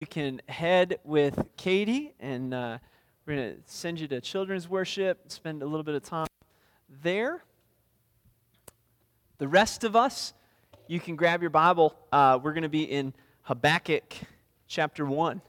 you can head with Katie, and uh, we're going to send you to children's worship, spend a little bit of time there. The rest of us, you can grab your Bible. Uh, we're going to be in Habakkuk chapter 1.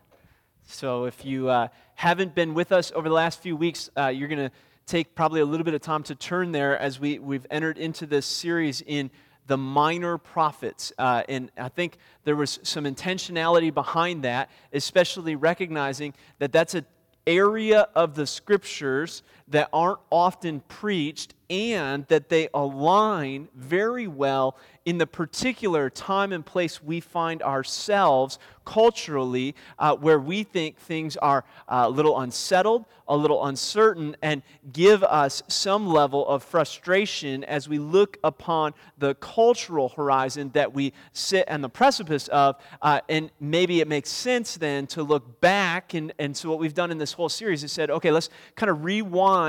So if you uh, haven't been with us over the last few weeks, uh, you're going to take probably a little bit of time to turn there as we, we've entered into this series in the minor prophets. Uh, and I think there was some intentionality behind that, especially recognizing that that's an area of the scriptures that aren't often preached and that they align very well in the particular time and place we find ourselves culturally, uh, where we think things are uh, a little unsettled, a little uncertain, and give us some level of frustration as we look upon the cultural horizon that we sit on the precipice of. Uh, and maybe it makes sense then to look back. And, and so, what we've done in this whole series is said, okay, let's kind of rewind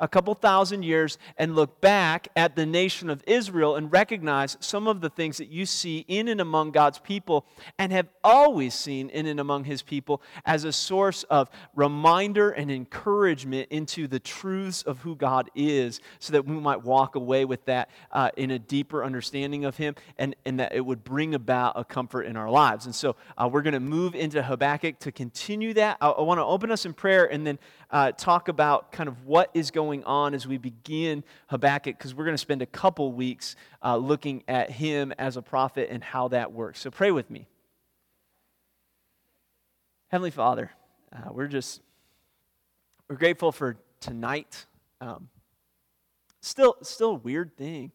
a couple thousand years and look back at the nation of Israel and recognize some of the things that you see in and among God's people and have always seen in and among his people as a source of reminder and encouragement into the truths of who God is so that we might walk away with that uh, in a deeper understanding of him and, and that it would bring about a comfort in our lives. And so uh, we're going to move into Habakkuk to continue that. I, I want to open us in prayer and then uh, talk about kind of what is going on as we begin Habakkuk because we're going to spend a couple weeks uh, looking at him as a prophet and how that works. So pray with me. Heavenly Father, uh, we're just we're grateful for tonight. Um, still, still a weird thing,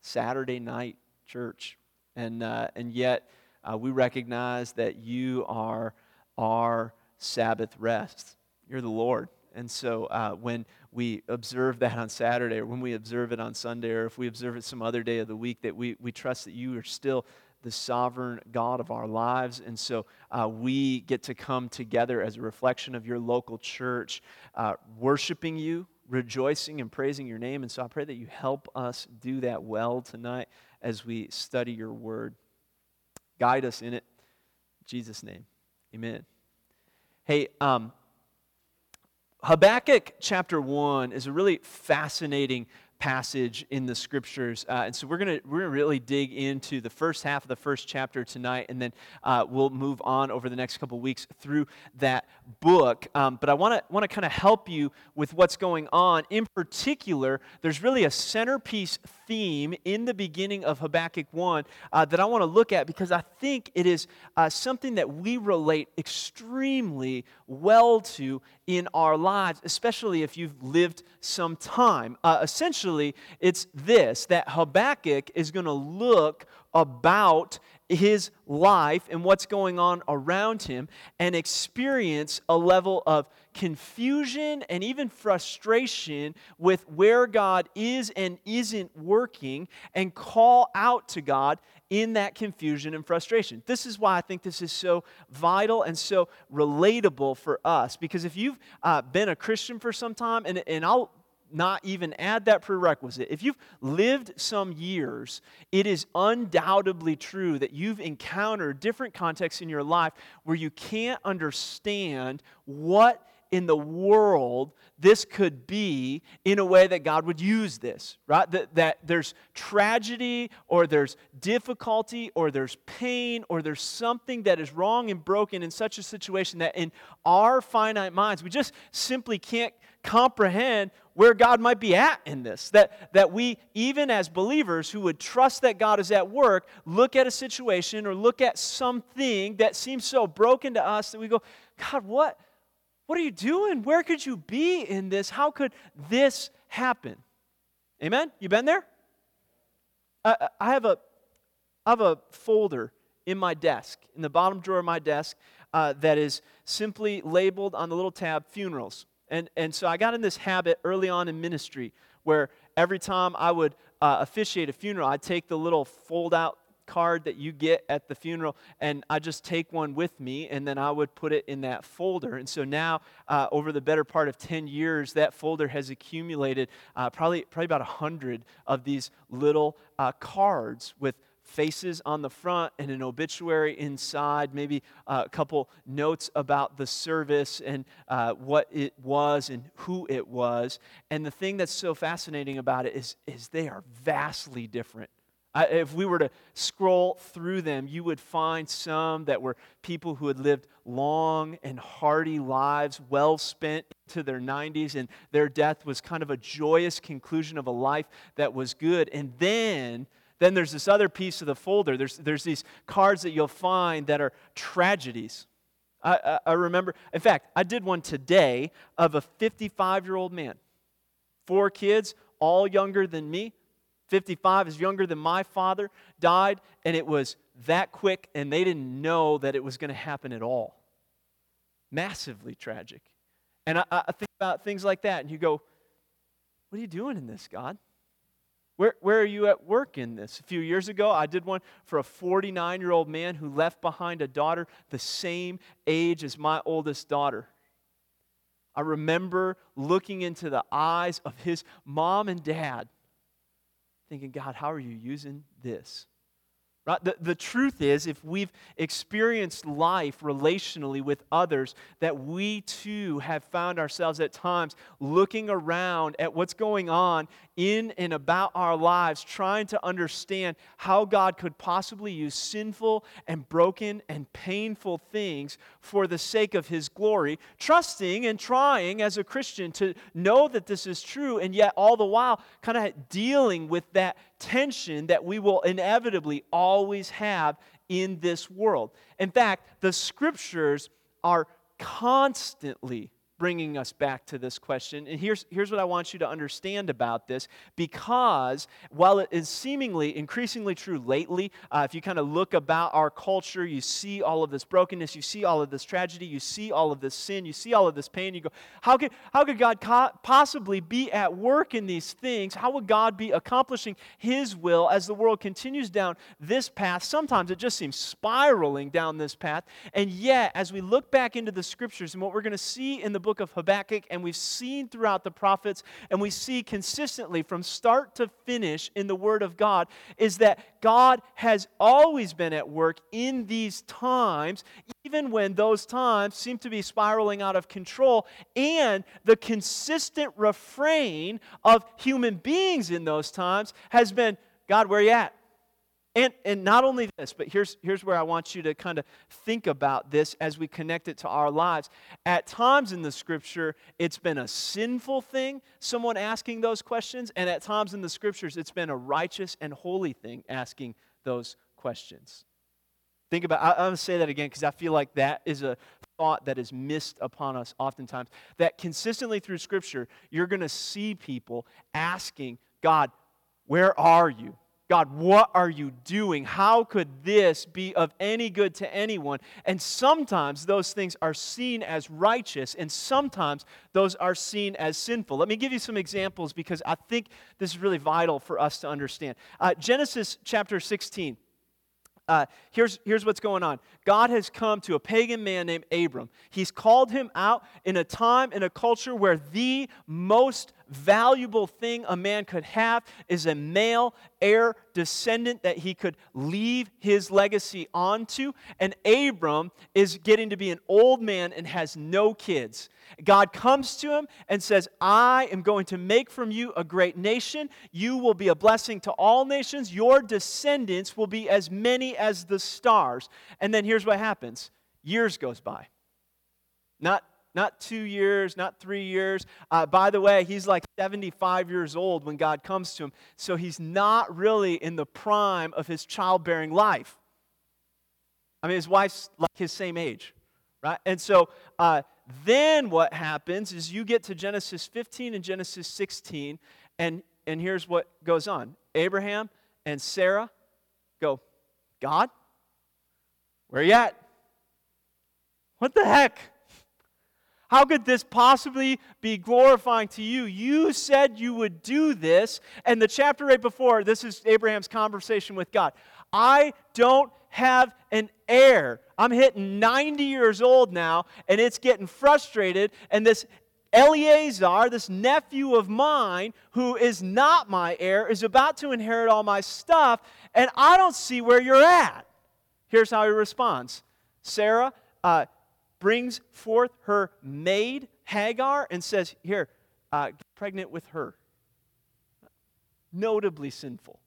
Saturday night church, and uh, and yet uh, we recognize that you are our Sabbath rest. You're the Lord, and so uh, when we observe that on Saturday, or when we observe it on Sunday, or if we observe it some other day of the week, that we we trust that you are still the sovereign God of our lives. And so uh, we get to come together as a reflection of your local church, uh, worshiping you, rejoicing and praising your name. And so I pray that you help us do that well tonight as we study your word. Guide us in it. In Jesus' name, amen. Hey, um, Habakkuk chapter 1 is a really fascinating passage in the scriptures. Uh, and so we're going we're gonna really dig into the first half of the first chapter tonight, and then uh, we'll move on over the next couple weeks through that book. Um, but I want to want to kind of help you with what's going on. In particular, there's really a centerpiece theme in the beginning of Habakkuk 1 uh, that I want to look at because I think it is uh, something that we relate extremely well to in our lives, especially if you've lived some time. Uh, it's this that Habakkuk is going to look about his life and what's going on around him and experience a level of confusion and even frustration with where God is and isn't working and call out to God in that confusion and frustration. This is why I think this is so vital and so relatable for us because if you've uh, been a Christian for some time, and, and I'll not even add that prerequisite. If you've lived some years, it is undoubtedly true that you've encountered different contexts in your life where you can't understand what in the world this could be in a way that God would use this, right? That, that there's tragedy or there's difficulty or there's pain or there's something that is wrong and broken in such a situation that in our finite minds, we just simply can't comprehend where God might be at in this. That, that we, even as believers who would trust that God is at work, look at a situation or look at something that seems so broken to us that we go, God, what? What are you doing? Where could you be in this? How could this happen? Amen? You been there? I, I, have a, I have a folder in my desk, in the bottom drawer of my desk, uh, that is simply labeled on the little tab funerals. And, and so I got in this habit early on in ministry where every time I would uh, officiate a funeral, I'd take the little fold out card that you get at the funeral and I just take one with me and then I would put it in that folder. And so now, uh, over the better part of 10 years, that folder has accumulated uh, probably, probably about 100 of these little uh, cards with faces on the front and an obituary inside, maybe a couple notes about the service and uh, what it was and who it was. And the thing that's so fascinating about it is, is they are vastly different. I, if we were to scroll through them, you would find some that were people who had lived long and hearty lives, well spent to their 90s, and their death was kind of a joyous conclusion of a life that was good. And then then there's this other piece of the folder. There's, there's these cards that you'll find that are tragedies. I, I, I remember, in fact, I did one today of a 55 year old man, four kids, all younger than me. 55 is younger than my father, died, and it was that quick, and they didn't know that it was going to happen at all. Massively tragic. And I, I think about things like that, and you go, What are you doing in this, God? Where, where are you at work in this? A few years ago, I did one for a 49 year old man who left behind a daughter the same age as my oldest daughter. I remember looking into the eyes of his mom and dad, thinking, God, how are you using this? Right? The, the truth is, if we've experienced life relationally with others, that we too have found ourselves at times looking around at what's going on in and about our lives, trying to understand how God could possibly use sinful and broken and painful things for the sake of His glory, trusting and trying as a Christian to know that this is true, and yet all the while kind of dealing with that tension that we will inevitably always have in this world. In fact, the scriptures are constantly bringing us back to this question. And here's, here's what I want you to understand about this because while it is seemingly increasingly true lately, uh, if you kind of look about our culture, you see all of this brokenness, you see all of this tragedy, you see all of this sin, you see all of this pain, you go, how could, how could God co- possibly be at work in these things? How would God be accomplishing His will as the world continues down this path? Sometimes it just seems spiraling down this path. And yet, as we look back into the scriptures and what we're going to see in the book of Habakkuk, and we've seen throughout the prophets, and we see consistently from start to finish in the Word of God, is that God has always been at work in these times, even when those times seem to be spiraling out of control. And the consistent refrain of human beings in those times has been God, where are you at? And, and not only this, but here's, here's where I want you to kind of think about this as we connect it to our lives. At times in the scripture, it's been a sinful thing, someone asking those questions, and at times in the scriptures, it's been a righteous and holy thing asking those questions. Think about, I, I'm going to say that again because I feel like that is a thought that is missed upon us oftentimes. That consistently through scripture, you're going to see people asking, God, where are you? God, what are you doing? How could this be of any good to anyone? And sometimes those things are seen as righteous, and sometimes those are seen as sinful. Let me give you some examples because I think this is really vital for us to understand. Uh, Genesis chapter 16. Uh, here's, here's what's going on God has come to a pagan man named Abram. He's called him out in a time, in a culture where the most valuable thing a man could have is a male heir descendant that he could leave his legacy onto. And Abram is getting to be an old man and has no kids. God comes to him and says, I am going to make from you a great nation. You will be a blessing to all nations. Your descendants will be as many as the stars. And then here's what happens years goes by. Not not two years, not three years. Uh, by the way, he's like 75 years old when God comes to him, so he's not really in the prime of his childbearing life. I mean, his wife's like his same age, right? And so uh, then what happens is you get to Genesis 15 and Genesis 16, and, and here's what goes on Abraham and Sarah go, God, where are you at? What the heck? How could this possibly be glorifying to you? You said you would do this. And the chapter right before, this is Abraham's conversation with God. I don't have an heir. I'm hitting 90 years old now, and it's getting frustrated. And this Eleazar, this nephew of mine, who is not my heir, is about to inherit all my stuff, and I don't see where you're at. Here's how he responds Sarah uh, brings forth her maid, Hagar, and says, Here, uh, get pregnant with her. Notably sinful.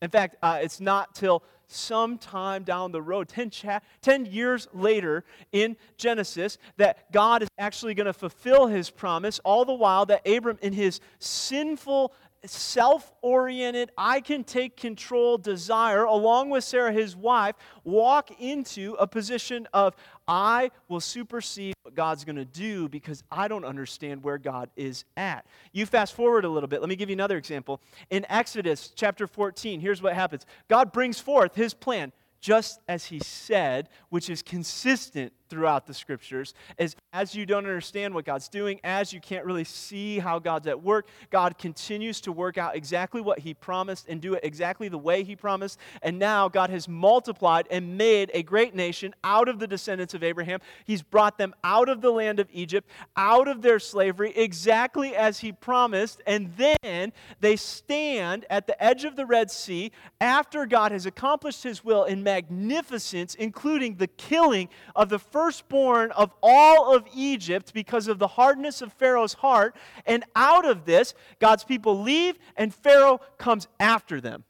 In fact, uh, it's not till sometime down the road, 10, cha- 10 years later in Genesis, that God is actually going to fulfill his promise, all the while that Abram, in his sinful self oriented, I can take control desire, along with Sarah, his wife, walk into a position of, I will supersede what God's going to do because I don't understand where God is at. You fast forward a little bit. Let me give you another example. In Exodus chapter 14, here's what happens God brings forth his plan just as he said, which is consistent throughout the scriptures, is as you don't understand what God's doing, as you can't really see how God's at work, God continues to work out exactly what he promised and do it exactly the way he promised. And now God has multiplied and made a great nation out of the descendants of Abraham. He's brought them out of the land of Egypt, out of their slavery, exactly as he promised. And then they stand at the edge of the Red Sea after God has accomplished his will in magnificence, including the killing of the firstborn of all of Egypt because of the hardness of Pharaoh's heart. And out of this, God's people leave, and Pharaoh comes after them.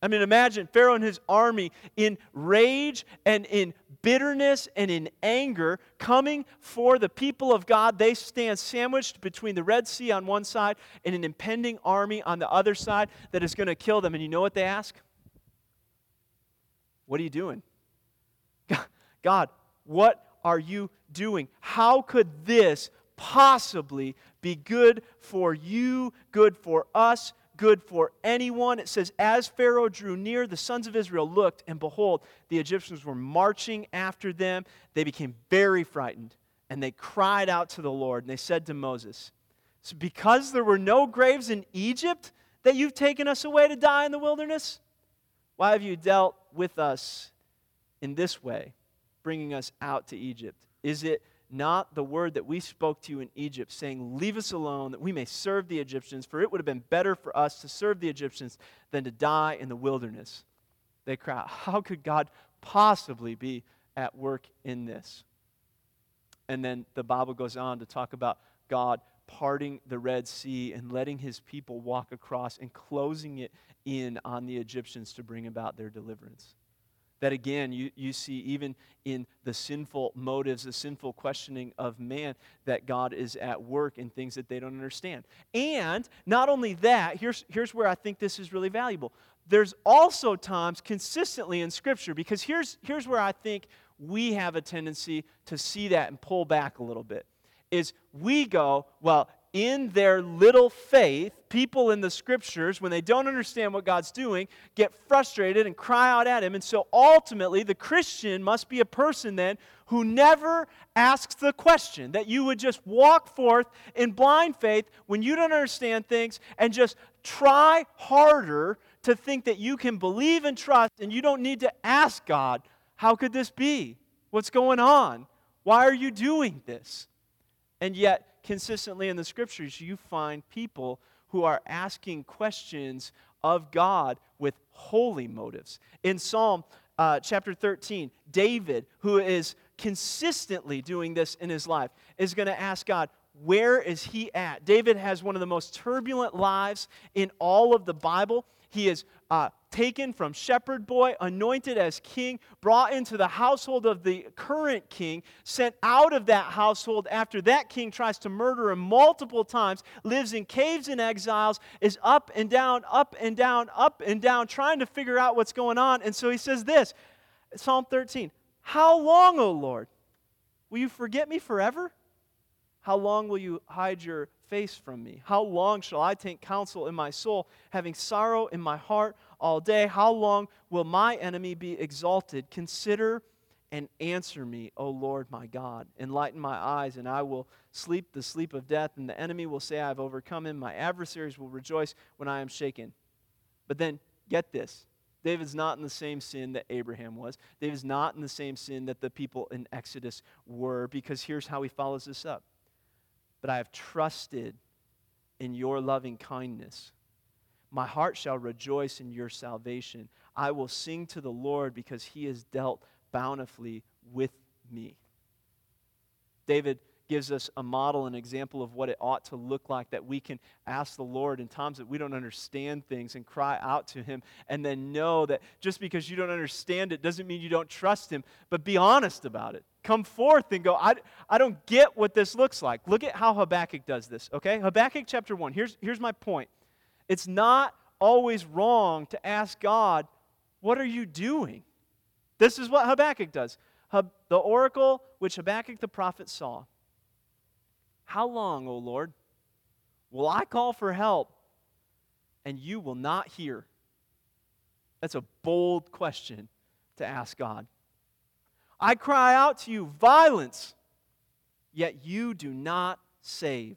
I mean, imagine Pharaoh and his army in rage and in bitterness and in anger coming for the people of God. They stand sandwiched between the Red Sea on one side and an impending army on the other side that is going to kill them. And you know what they ask? What are you doing? God, what are you doing? How could this possibly be good for you, good for us, good for anyone? It says, As Pharaoh drew near, the sons of Israel looked, and behold, the Egyptians were marching after them. They became very frightened, and they cried out to the Lord, and they said to Moses, So because there were no graves in Egypt, that you've taken us away to die in the wilderness? Why have you dealt with us in this way, bringing us out to Egypt? Is it not the word that we spoke to you in Egypt, saying, Leave us alone, that we may serve the Egyptians? For it would have been better for us to serve the Egyptians than to die in the wilderness. They cry, out, How could God possibly be at work in this? And then the Bible goes on to talk about God parting the Red Sea and letting his people walk across and closing it in on the Egyptians to bring about their deliverance. That again, you, you see even in the sinful motives, the sinful questioning of man, that God is at work in things that they don't understand. And not only that, here's, here's where I think this is really valuable. There's also times consistently in Scripture, because here's, here's where I think we have a tendency to see that and pull back a little bit. Is we go, well, in their little faith, people in the scriptures, when they don't understand what God's doing, get frustrated and cry out at Him. And so ultimately, the Christian must be a person then who never asks the question, that you would just walk forth in blind faith when you don't understand things and just try harder to think that you can believe and trust and you don't need to ask God, how could this be? What's going on? Why are you doing this? And yet, consistently in the scriptures, you find people who are asking questions of God with holy motives. In Psalm uh, chapter 13, David, who is consistently doing this in his life, is going to ask God, where is he at? David has one of the most turbulent lives in all of the Bible. He is uh, taken from shepherd boy, anointed as king, brought into the household of the current king, sent out of that household after that king tries to murder him multiple times, lives in caves and exiles, is up and down, up and down, up and down, trying to figure out what's going on. And so he says this Psalm 13 How long, O Lord? Will you forget me forever? How long will you hide your face from me? How long shall I take counsel in my soul, having sorrow in my heart all day? How long will my enemy be exalted? Consider and answer me, O Lord my God. Enlighten my eyes, and I will sleep the sleep of death, and the enemy will say, I have overcome him. My adversaries will rejoice when I am shaken. But then, get this. David's not in the same sin that Abraham was. David's not in the same sin that the people in Exodus were, because here's how he follows this up but I have trusted in your loving kindness. My heart shall rejoice in your salvation. I will sing to the Lord because he has dealt bountifully with me. David gives us a model, an example of what it ought to look like that we can ask the Lord in times that we don't understand things and cry out to Him, and then know that just because you don't understand it doesn't mean you don't trust Him, but be honest about it. Come forth and go, I, I don't get what this looks like. Look at how Habakkuk does this, okay? Habakkuk chapter 1, here's, here's my point. It's not always wrong to ask God, What are you doing? This is what Habakkuk does. The oracle which Habakkuk the prophet saw how long, O Lord, will I call for help and you will not hear? That's a bold question to ask God. I cry out to you, violence, yet you do not save.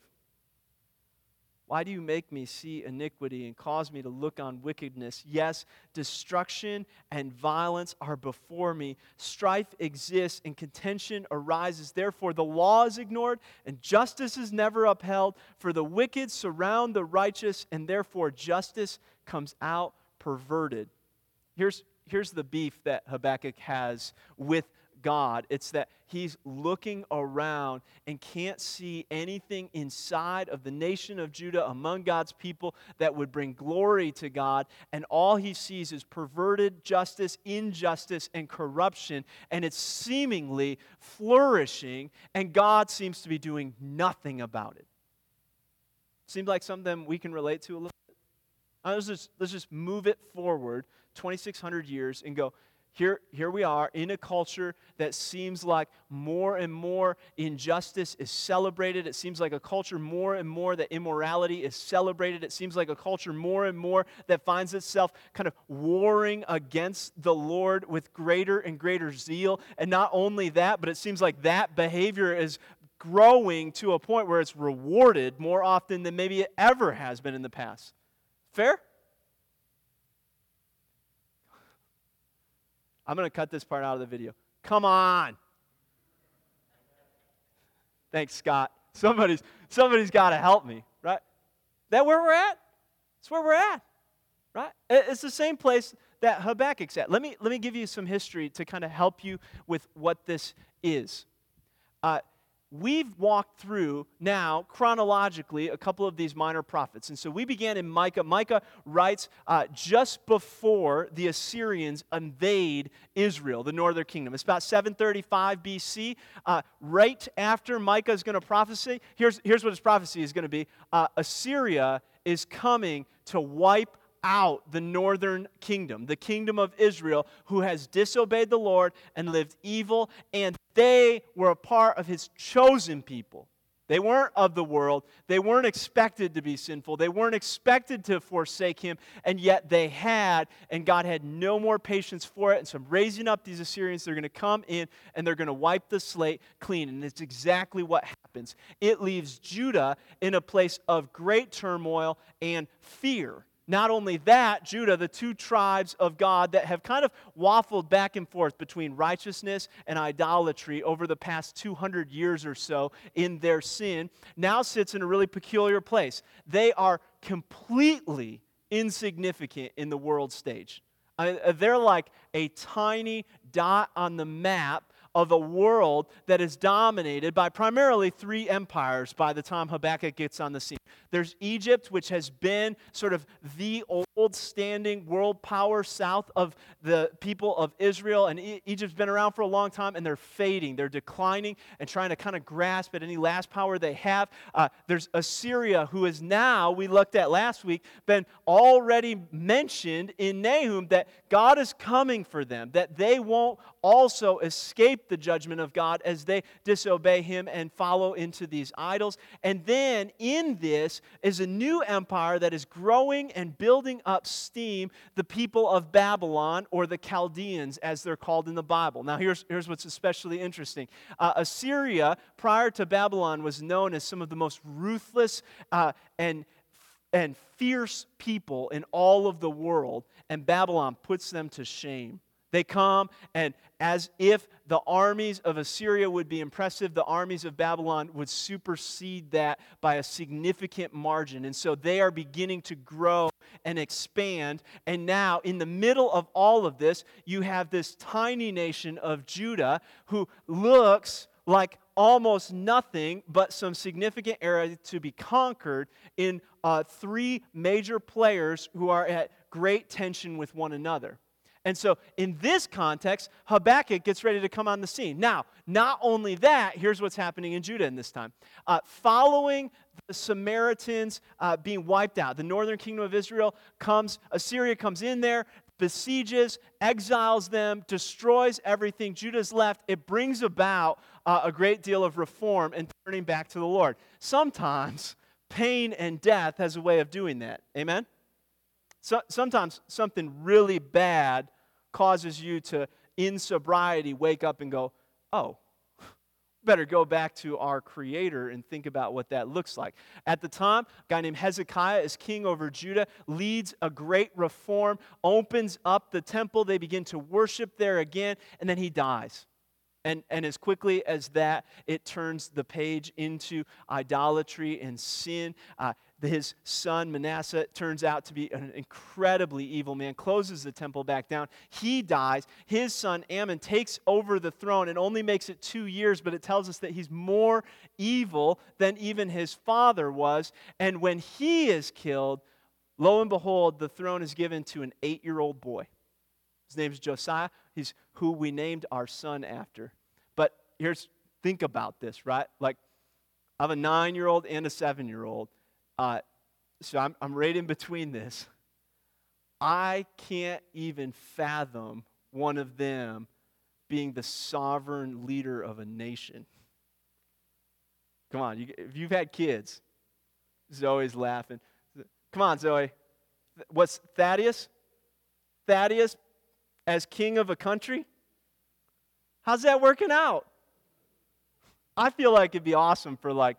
Why do you make me see iniquity and cause me to look on wickedness? Yes, destruction and violence are before me. Strife exists and contention arises. Therefore, the law is ignored and justice is never upheld. For the wicked surround the righteous, and therefore justice comes out perverted. Here's, here's the beef that Habakkuk has with God. It's that he's looking around and can't see anything inside of the nation of Judah among God's people that would bring glory to God. And all he sees is perverted justice, injustice, and corruption. And it's seemingly flourishing, and God seems to be doing nothing about it. Seems like something we can relate to a little bit. Let's just, let's just move it forward 2,600 years and go, here, here we are in a culture that seems like more and more injustice is celebrated. It seems like a culture more and more that immorality is celebrated. It seems like a culture more and more that finds itself kind of warring against the Lord with greater and greater zeal. And not only that, but it seems like that behavior is growing to a point where it's rewarded more often than maybe it ever has been in the past. Fair? I'm going to cut this part out of the video. Come on. Thanks, Scott. Somebody's, somebody's got to help me, right? That where we're at? That's where we're at, right? It's the same place that Habakkuk's at. Let me, let me give you some history to kind of help you with what this is. Uh, we've walked through now chronologically a couple of these minor prophets. And so we began in Micah. Micah writes uh, just before the Assyrians invade Israel, the northern kingdom. It's about 735 BC. Uh, right after Micah is going to prophesy, here's, here's what his prophecy is going to be uh, Assyria is coming to wipe out the northern kingdom, the kingdom of Israel, who has disobeyed the Lord and lived evil, and they were a part of his chosen people. They weren't of the world. They weren't expected to be sinful. They weren't expected to forsake him, and yet they had, and God had no more patience for it. And so, raising up these Assyrians, they're going to come in and they're going to wipe the slate clean. And it's exactly what happens. It leaves Judah in a place of great turmoil and fear. Not only that, Judah, the two tribes of God that have kind of waffled back and forth between righteousness and idolatry over the past 200 years or so in their sin, now sits in a really peculiar place. They are completely insignificant in the world stage. Uh, they're like a tiny dot on the map of a world that is dominated by primarily three empires by the time Habakkuk gets on the scene. There's Egypt, which has been sort of the old standing world power south of the people of Israel. And e- Egypt's been around for a long time and they're fading, they're declining and trying to kind of grasp at any last power they have. Uh, there's Assyria, who is now, we looked at last week, been already mentioned in Nahum that God is coming for them, that they won't also escape the judgment of God as they disobey Him and follow into these idols. And then in this is a new empire that is growing and building up steam, the people of Babylon or the Chaldeans, as they're called in the Bible. Now, here's, here's what's especially interesting uh, Assyria, prior to Babylon, was known as some of the most ruthless uh, and and fierce people in all of the world, and Babylon puts them to shame. They come, and as if the armies of Assyria would be impressive, the armies of Babylon would supersede that by a significant margin. And so they are beginning to grow and expand. And now, in the middle of all of this, you have this tiny nation of Judah who looks like almost nothing but some significant area to be conquered in uh, three major players who are at great tension with one another. And so, in this context, Habakkuk gets ready to come on the scene. Now, not only that, here's what's happening in Judah in this time. Uh, following the Samaritans uh, being wiped out, the northern kingdom of Israel comes, Assyria comes in there, besieges, exiles them, destroys everything. Judah's left. It brings about uh, a great deal of reform and turning back to the Lord. Sometimes pain and death has a way of doing that. Amen? So, sometimes something really bad causes you to, in sobriety, wake up and go, oh, better go back to our creator and think about what that looks like. At the time, a guy named Hezekiah is king over Judah, leads a great reform, opens up the temple. They begin to worship there again, and then he dies. And, and as quickly as that, it turns the page into idolatry and sin. Uh, his son Manasseh turns out to be an incredibly evil man, closes the temple back down. He dies. His son Amon takes over the throne and only makes it two years, but it tells us that he's more evil than even his father was. And when he is killed, lo and behold, the throne is given to an eight year old boy. His name is Josiah. He's who we named our son after. But here's, think about this, right? Like, I have a nine year old and a seven year old. Uh, so I'm, I'm right in between this. I can't even fathom one of them being the sovereign leader of a nation. Come on, you, if you've had kids, Zoe's laughing. Come on, Zoe. What's Thaddeus? Thaddeus as king of a country? How's that working out? I feel like it'd be awesome for like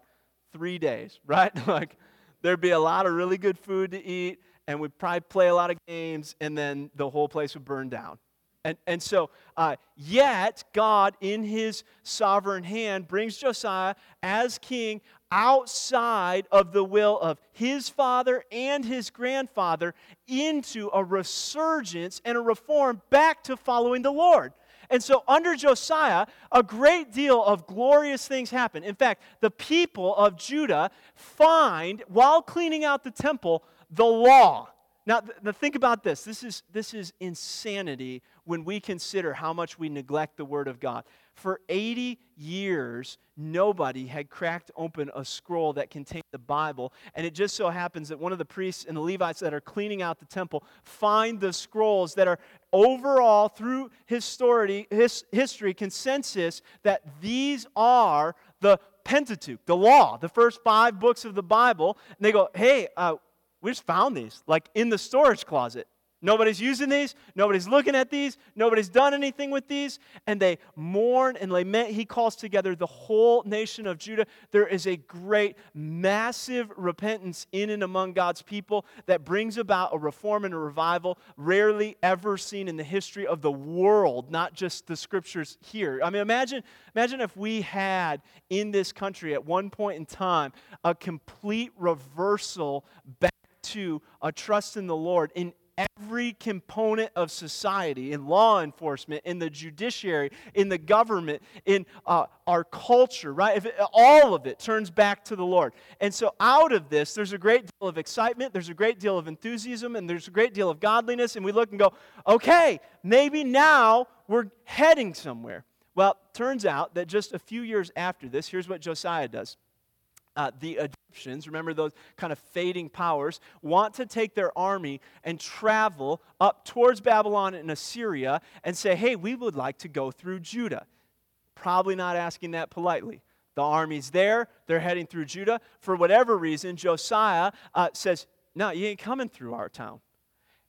three days, right? like, there'd be a lot of really good food to eat, and we'd probably play a lot of games, and then the whole place would burn down. And, and so, uh, yet, God, in his sovereign hand, brings Josiah as king outside of the will of his father and his grandfather into a resurgence and a reform back to following the Lord. And so, under Josiah, a great deal of glorious things happen. In fact, the people of Judah find, while cleaning out the temple, the law. Now, th- think about this. This is, this is insanity when we consider how much we neglect the Word of God. For 80 years, nobody had cracked open a scroll that contained the Bible. And it just so happens that one of the priests and the Levites that are cleaning out the temple find the scrolls that are overall, through history, his, history consensus that these are the Pentateuch, the law, the first five books of the Bible. And they go, hey, uh, we just found these, like in the storage closet. Nobody's using these. Nobody's looking at these. Nobody's done anything with these. And they mourn and lament. He calls together the whole nation of Judah. There is a great, massive repentance in and among God's people that brings about a reform and a revival rarely ever seen in the history of the world, not just the scriptures here. I mean, imagine, imagine if we had in this country at one point in time a complete reversal back to a trust in the Lord in every component of society, in law enforcement, in the judiciary, in the government, in uh, our culture, right? If it, all of it turns back to the Lord. And so, out of this, there's a great deal of excitement, there's a great deal of enthusiasm, and there's a great deal of godliness. And we look and go, okay, maybe now we're heading somewhere. Well, turns out that just a few years after this, here's what Josiah does. Uh, the Egyptians, remember those kind of fading powers, want to take their army and travel up towards Babylon and Assyria and say, hey, we would like to go through Judah. Probably not asking that politely. The army's there, they're heading through Judah. For whatever reason, Josiah uh, says, no, you ain't coming through our town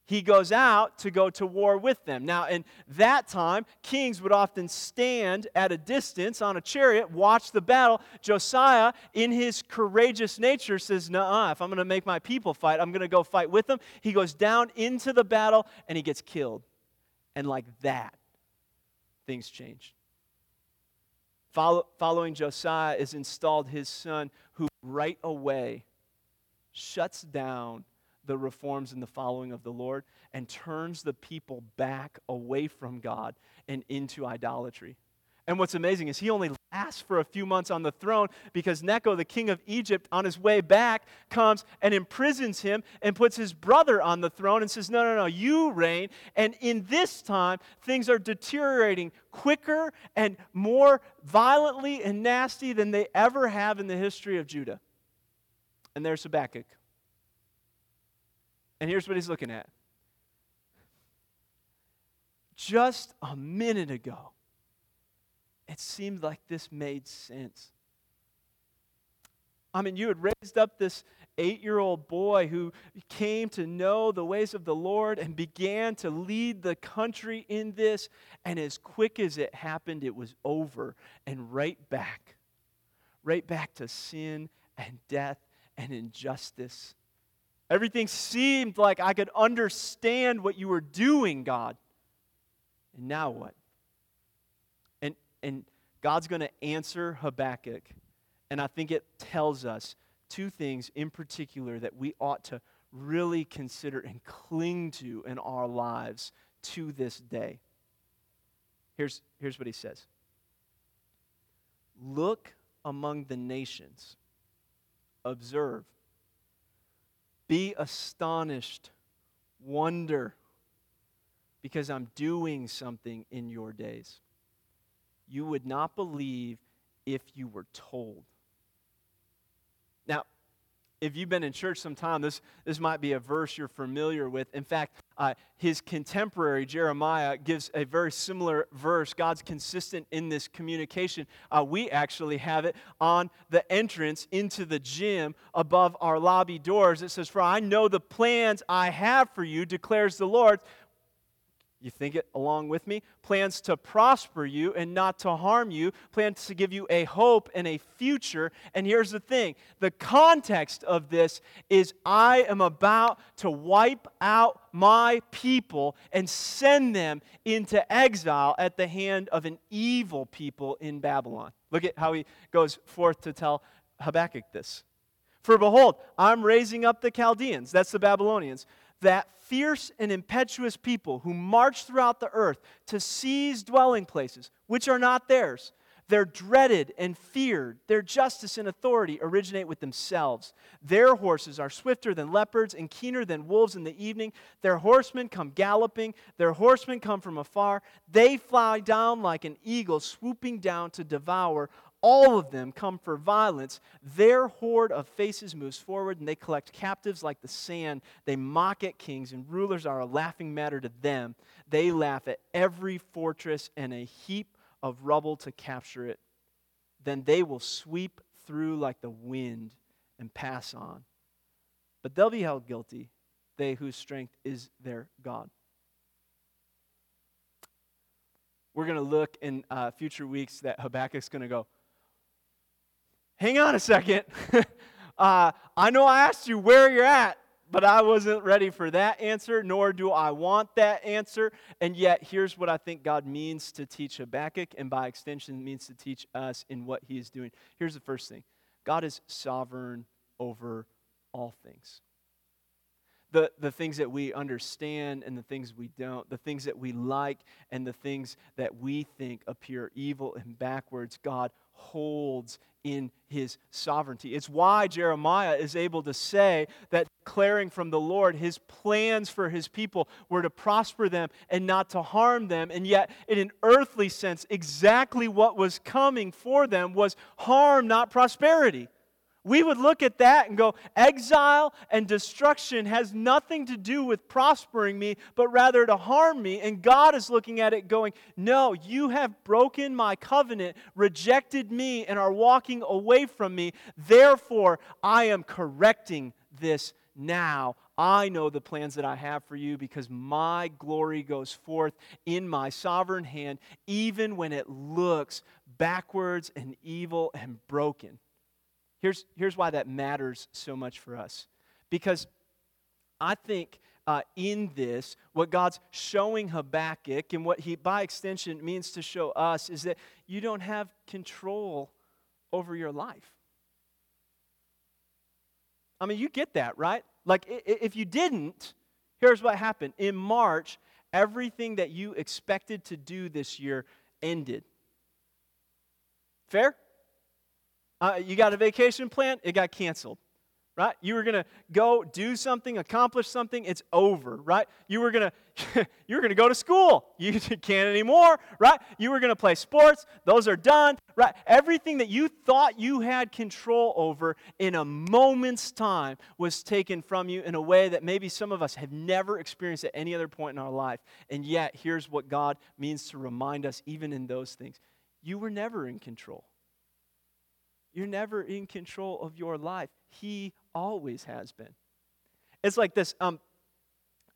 he goes out to go to war with them. Now, in that time, kings would often stand at a distance on a chariot, watch the battle. Josiah, in his courageous nature, says, Nah, if I'm going to make my people fight, I'm going to go fight with them. He goes down into the battle and he gets killed. And like that, things changed. Follow, following Josiah is installed his son, who right away shuts down the reforms and the following of the Lord and turns the people back away from God and into idolatry. And what's amazing is he only lasts for a few months on the throne because Necho, the king of Egypt, on his way back, comes and imprisons him and puts his brother on the throne and says, No, no, no, you reign. And in this time, things are deteriorating quicker and more violently and nasty than they ever have in the history of Judah. And there's Habakkuk. And here's what he's looking at. Just a minute ago, it seemed like this made sense. I mean, you had raised up this eight year old boy who came to know the ways of the Lord and began to lead the country in this. And as quick as it happened, it was over and right back, right back to sin and death and injustice. Everything seemed like I could understand what you were doing, God. And now what? And, and God's going to answer Habakkuk. And I think it tells us two things in particular that we ought to really consider and cling to in our lives to this day. Here's, here's what he says Look among the nations, observe, be astonished, wonder because I'm doing something in your days. You would not believe if you were told. Now, if you've been in church some time, this, this might be a verse you're familiar with. In fact, uh, his contemporary, Jeremiah, gives a very similar verse. God's consistent in this communication. Uh, we actually have it on the entrance into the gym above our lobby doors. It says, For I know the plans I have for you, declares the Lord you think it along with me? Plans to prosper you and not to harm you, plans to give you a hope and a future. And here's the thing the context of this is I am about to wipe out my people and send them into exile at the hand of an evil people in Babylon. Look at how he goes forth to tell Habakkuk this. For behold, I'm raising up the Chaldeans, that's the Babylonians that fierce and impetuous people who march throughout the earth to seize dwelling places which are not theirs. They're dreaded and feared. Their justice and authority originate with themselves. Their horses are swifter than leopards and keener than wolves in the evening. Their horsemen come galloping. Their horsemen come from afar. They fly down like an eagle, swooping down to devour all of them come for violence. Their horde of faces moves forward and they collect captives like the sand. They mock at kings, and rulers are a laughing matter to them. They laugh at every fortress and a heap of rubble to capture it. Then they will sweep through like the wind and pass on. But they'll be held guilty, they whose strength is their God. We're going to look in uh, future weeks that Habakkuk's going to go, hang on a second. uh, I know I asked you where you're at, but I wasn't ready for that answer, nor do I want that answer. And yet, here's what I think God means to teach Habakkuk, and by extension, means to teach us in what he is doing. Here's the first thing God is sovereign over all things. The, the things that we understand and the things we don't, the things that we like and the things that we think appear evil and backwards, God holds in his sovereignty. It's why Jeremiah is able to say that declaring from the Lord his plans for his people were to prosper them and not to harm them. And yet, in an earthly sense, exactly what was coming for them was harm, not prosperity we would look at that and go, exile and destruction has nothing to do with prospering me, but rather to harm me. And God is looking at it going, no, you have broken my covenant, rejected me, and are walking away from me. Therefore, I am correcting this now. I know the plans that I have for you because my glory goes forth in my sovereign hand, even when it looks backwards and evil and broken. Here's, here's why that matters so much for us. Because I think uh, in this, what God's showing Habakkuk, and what he, by extension, means to show us, is that you don't have control over your life. I mean, you get that, right? Like, if you didn't, here's what happened. In March, everything that you expected to do this year ended. Fair? Uh, you got a vacation plan, it got canceled right? You were going to go do something, accomplish something, it's over, right? You were going to you were going to go to school. You can't anymore, right? You were going to play sports, those are done, right? Everything that you thought you had control over in a moment's time was taken from you in a way that maybe some of us have never experienced at any other point in our life. And yet, here's what God means to remind us even in those things. You were never in control. You're never in control of your life. He always has been. It's like this. Um,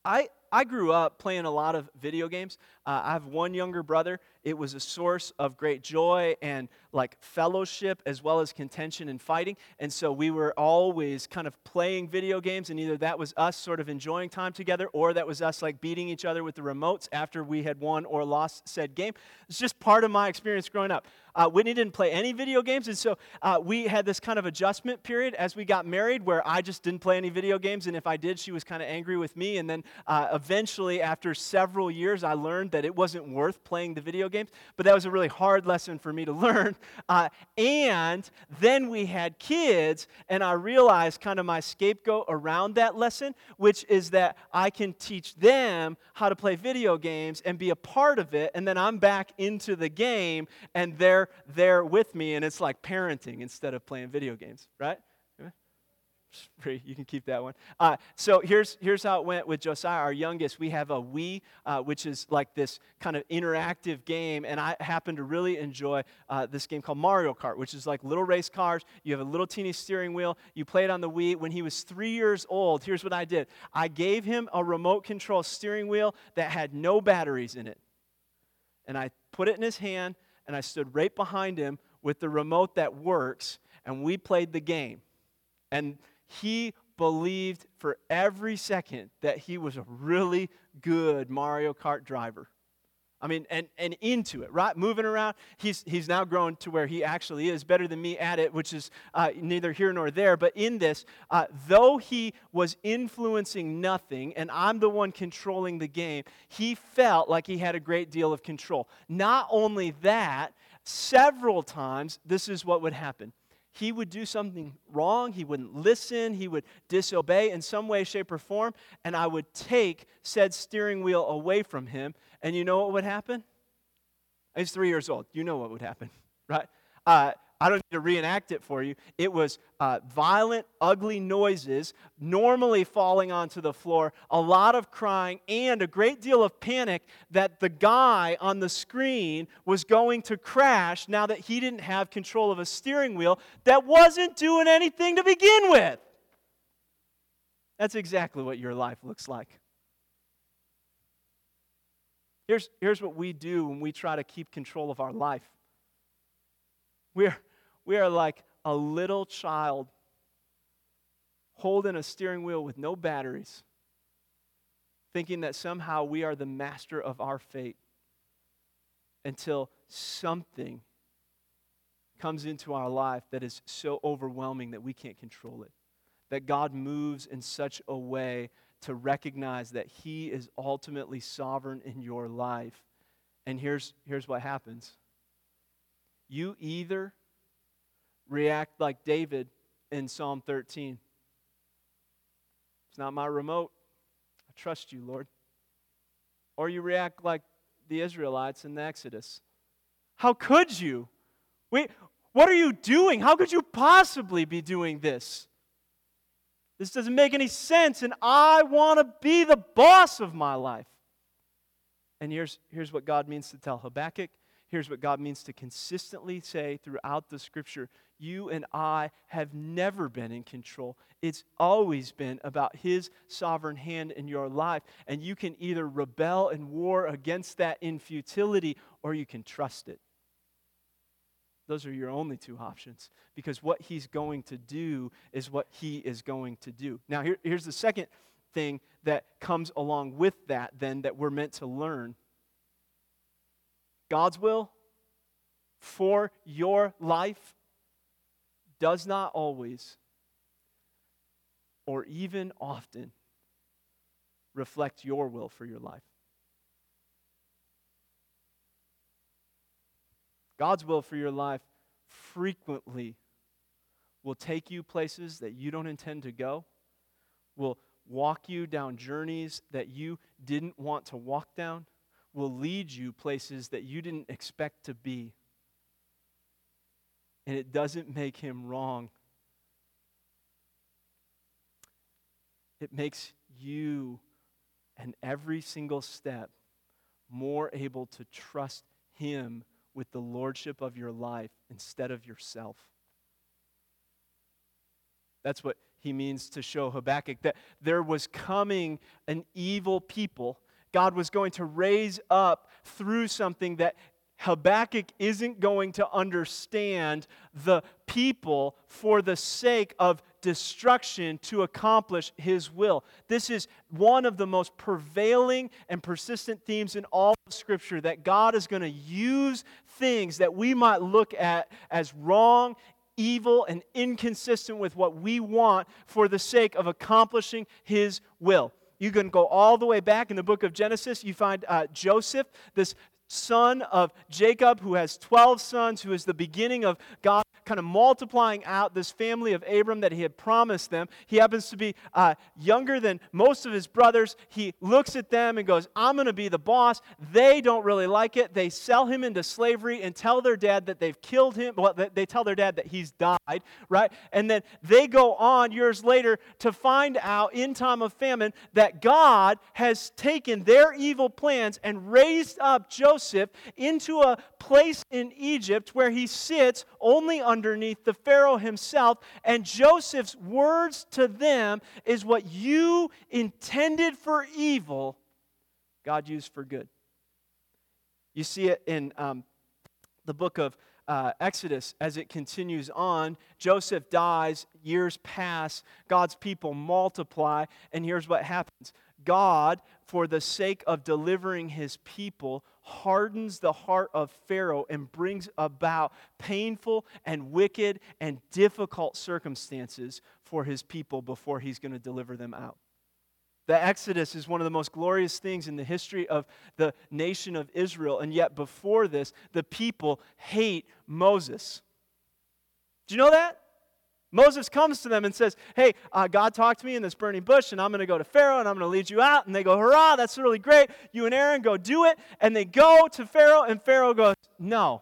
I, I grew up playing a lot of video games. Uh, I have one younger brother. It was a source of great joy and like fellowship as well as contention and fighting. And so we were always kind of playing video games, and either that was us sort of enjoying time together, or that was us like beating each other with the remotes after we had won or lost said game. It's just part of my experience growing up. Uh, Whitney didn't play any video games, and so uh, we had this kind of adjustment period as we got married where I just didn't play any video games, and if I did, she was kind of angry with me. And then uh, eventually, after several years, I learned that it wasn't worth playing the video games, but that was a really hard lesson for me to learn. Uh, and then we had kids, and I realized kind of my scapegoat around that lesson, which is that I can teach them how to play video games and be a part of it, and then I'm back into the game, and they're there with me, and it's like parenting instead of playing video games, right? Free. You can keep that one. Uh, so here's, here's how it went with Josiah, our youngest. We have a Wii, uh, which is like this kind of interactive game, and I happen to really enjoy uh, this game called Mario Kart, which is like little race cars. You have a little teeny steering wheel. You play it on the Wii. When he was three years old, here's what I did I gave him a remote control steering wheel that had no batteries in it. And I put it in his hand, and I stood right behind him with the remote that works, and we played the game. And he believed for every second that he was a really good Mario Kart driver. I mean, and, and into it, right? Moving around. He's, he's now grown to where he actually is better than me at it, which is uh, neither here nor there. But in this, uh, though he was influencing nothing and I'm the one controlling the game, he felt like he had a great deal of control. Not only that, several times, this is what would happen he would do something wrong, he wouldn't listen, he would disobey in some way, shape, or form, and I would take said steering wheel away from him. And you know what would happen? He's three years old. You know what would happen, right? Uh, I don't need to reenact it for you. It was uh, violent, ugly noises, normally falling onto the floor, a lot of crying, and a great deal of panic that the guy on the screen was going to crash now that he didn't have control of a steering wheel that wasn't doing anything to begin with. That's exactly what your life looks like. Here's, here's what we do when we try to keep control of our life. We're, we are like a little child holding a steering wheel with no batteries, thinking that somehow we are the master of our fate until something comes into our life that is so overwhelming that we can't control it. That God moves in such a way to recognize that He is ultimately sovereign in your life. And here's, here's what happens you either react like David in Psalm 13. It's not my remote. I trust you, Lord. Or you react like the Israelites in the Exodus. How could you? Wait, what are you doing? How could you possibly be doing this? This doesn't make any sense, and I want to be the boss of my life. And here's, here's what God means to tell Habakkuk. Here's what God means to consistently say throughout the scripture you and I have never been in control. It's always been about His sovereign hand in your life. And you can either rebel and war against that in futility or you can trust it. Those are your only two options because what He's going to do is what He is going to do. Now, here, here's the second thing that comes along with that, then, that we're meant to learn. God's will for your life does not always or even often reflect your will for your life. God's will for your life frequently will take you places that you don't intend to go, will walk you down journeys that you didn't want to walk down, will lead you places that you didn't expect to be. And it doesn't make him wrong. It makes you and every single step more able to trust him with the lordship of your life instead of yourself. That's what he means to show Habakkuk that there was coming an evil people. God was going to raise up through something that Habakkuk isn't going to understand the people for the sake of destruction to accomplish his will. This is one of the most prevailing and persistent themes in all of Scripture that God is going to use things that we might look at as wrong, evil, and inconsistent with what we want for the sake of accomplishing his will. You can go all the way back in the book of Genesis. You find uh, Joseph, this son of Jacob, who has 12 sons, who is the beginning of God kind of multiplying out this family of Abram that he had promised them. He happens to be uh, younger than most of his brothers. He looks at them and goes, I'm going to be the boss. They don't really like it. They sell him into slavery and tell their dad that they've killed him. Well, they tell their dad that he's died, right? And then they go on years later to find out in time of famine that God has taken their evil plans and raised up Joseph into a place in Egypt where he sits only under underneath the Pharaoh himself. And Joseph's words to them is what you intended for evil, God used for good. You see it in um, the book of uh, Exodus as it continues on. Joseph dies, years pass, God's people multiply, and here's what happens God, for the sake of delivering his people, hardens the heart of Pharaoh and brings about painful and wicked and difficult circumstances for his people before he's going to deliver them out. The Exodus is one of the most glorious things in the history of the nation of Israel, and yet before this, the people hate Moses. Do you know that? Moses comes to them and says, Hey, uh, God talked to me in this burning bush, and I'm going to go to Pharaoh and I'm going to lead you out. And they go, Hurrah, that's really great. You and Aaron go do it. And they go to Pharaoh, and Pharaoh goes, No.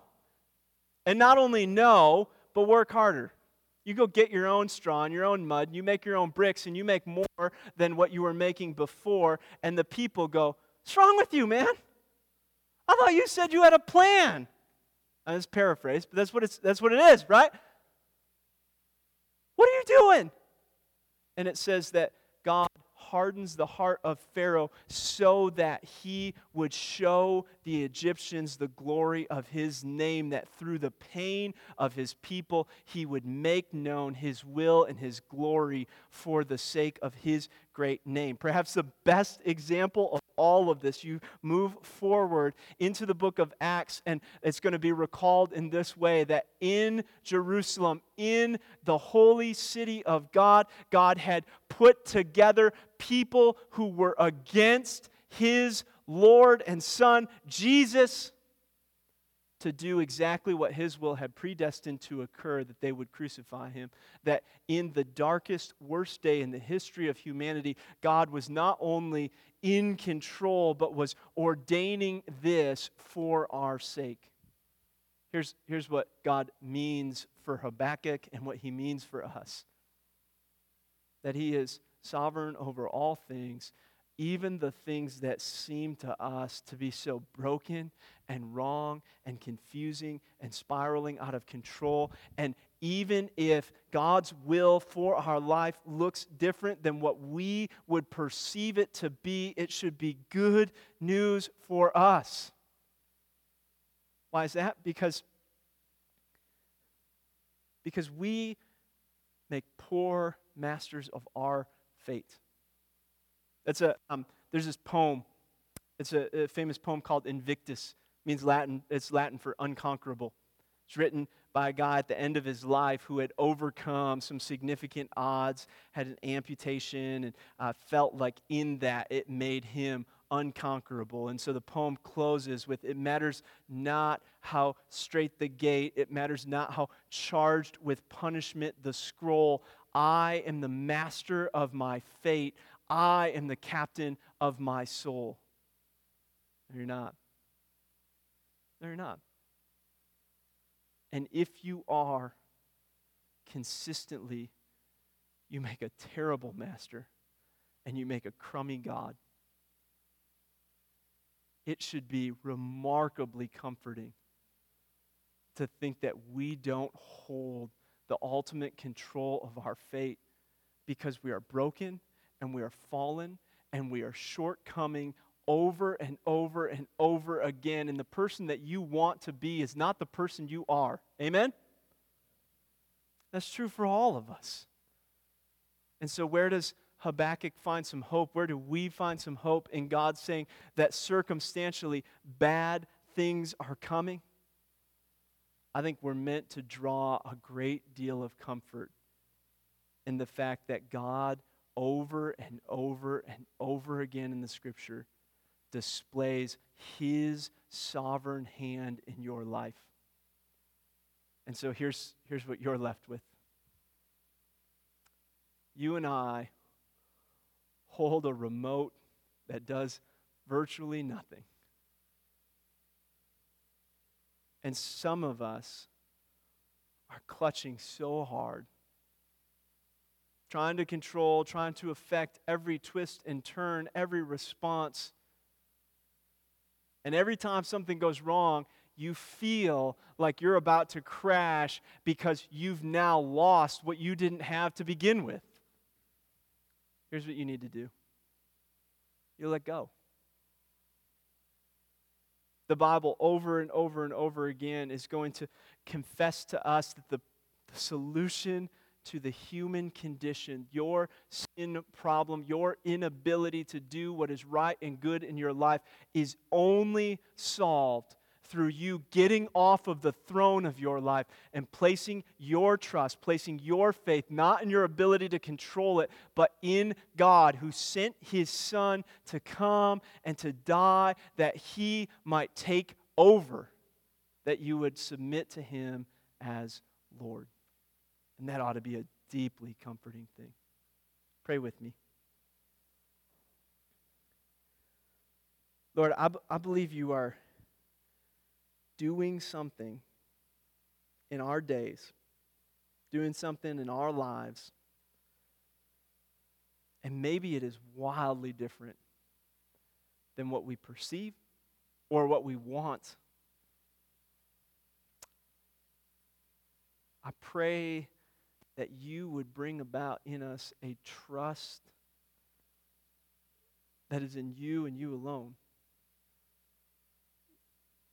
And not only no, but work harder. You go get your own straw and your own mud, and you make your own bricks, and you make more than what you were making before. And the people go, What's wrong with you, man? I thought you said you had a plan. It's paraphrased, but that's what, it's, that's what it is, right? Doing? And it says that God hardens the heart of Pharaoh so that he would show the Egyptians the glory of his name, that through the pain of his people, he would make known his will and his glory for the sake of his great name. Perhaps the best example of all of this, you move forward into the book of Acts, and it's going to be recalled in this way that in Jerusalem, in the holy city of God, God had put together people who were against his Lord and Son, Jesus to do exactly what his will had predestined to occur that they would crucify him. That in the darkest, worst day in the history of humanity, God was not only in control, but was ordaining this for our sake. Here's, here's what God means for Habakkuk and what he means for us that he is sovereign over all things even the things that seem to us to be so broken and wrong and confusing and spiraling out of control. And even if God's will for our life looks different than what we would perceive it to be, it should be good news for us. Why is that? Because, because we make poor masters of our fate. That's a, um, there's this poem. It's a, a famous poem called Invictus. Means Latin, it's Latin for unconquerable. It's written by a guy at the end of his life who had overcome some significant odds, had an amputation, and uh, felt like in that it made him unconquerable. And so the poem closes with It matters not how strait the gate, it matters not how charged with punishment the scroll. I am the master of my fate. I am the captain of my soul. You're not. No, you're not. And if you are consistently, you make a terrible master and you make a crummy God. It should be remarkably comforting to think that we don't hold the ultimate control of our fate because we are broken and we are fallen and we are shortcoming over and over and over again. And the person that you want to be is not the person you are. Amen? That's true for all of us. And so, where does Habakkuk find some hope? Where do we find some hope in God saying that circumstantially bad things are coming? I think we're meant to draw a great deal of comfort in the fact that God, over and over and over again in the scripture, displays his sovereign hand in your life. And so here's, here's what you're left with. You and I hold a remote that does virtually nothing. And some of us are clutching so hard, trying to control, trying to affect every twist and turn, every response and every time something goes wrong, you feel like you're about to crash because you've now lost what you didn't have to begin with. Here's what you need to do you let go. The Bible, over and over and over again, is going to confess to us that the, the solution to the human condition, your sin problem, your inability to do what is right and good in your life is only solved through you getting off of the throne of your life and placing your trust, placing your faith, not in your ability to control it, but in God who sent his Son to come and to die that he might take over, that you would submit to him as Lord. And that ought to be a deeply comforting thing. Pray with me. Lord, I, b- I believe you are doing something in our days, doing something in our lives, and maybe it is wildly different than what we perceive or what we want. I pray that you would bring about in us a trust that is in you and you alone.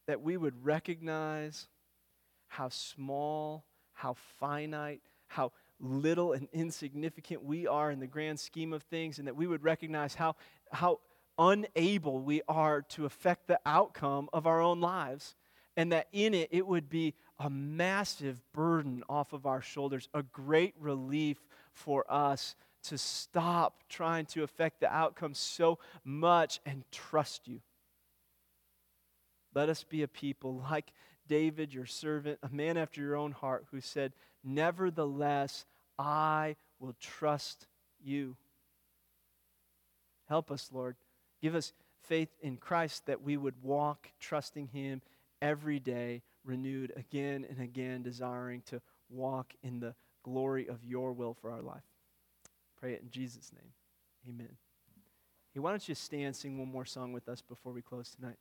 That we would recognize how small, how finite, how little and insignificant we are in the grand scheme of things, and that we would recognize how, how unable we are to affect the outcome of our own lives and that in it, it would be a massive burden off of our shoulders, a great relief for us to stop trying to affect the outcome so much and trust you. Let us be a people like David, your servant, a man after your own heart, who said, Nevertheless, I will trust you. Help us, Lord. Give us faith in Christ that we would walk trusting Him every day renewed again and again, desiring to walk in the glory of your will for our life. Pray it in Jesus' name. Amen. Hey, why don't you stand, sing one more song with us before we close tonight?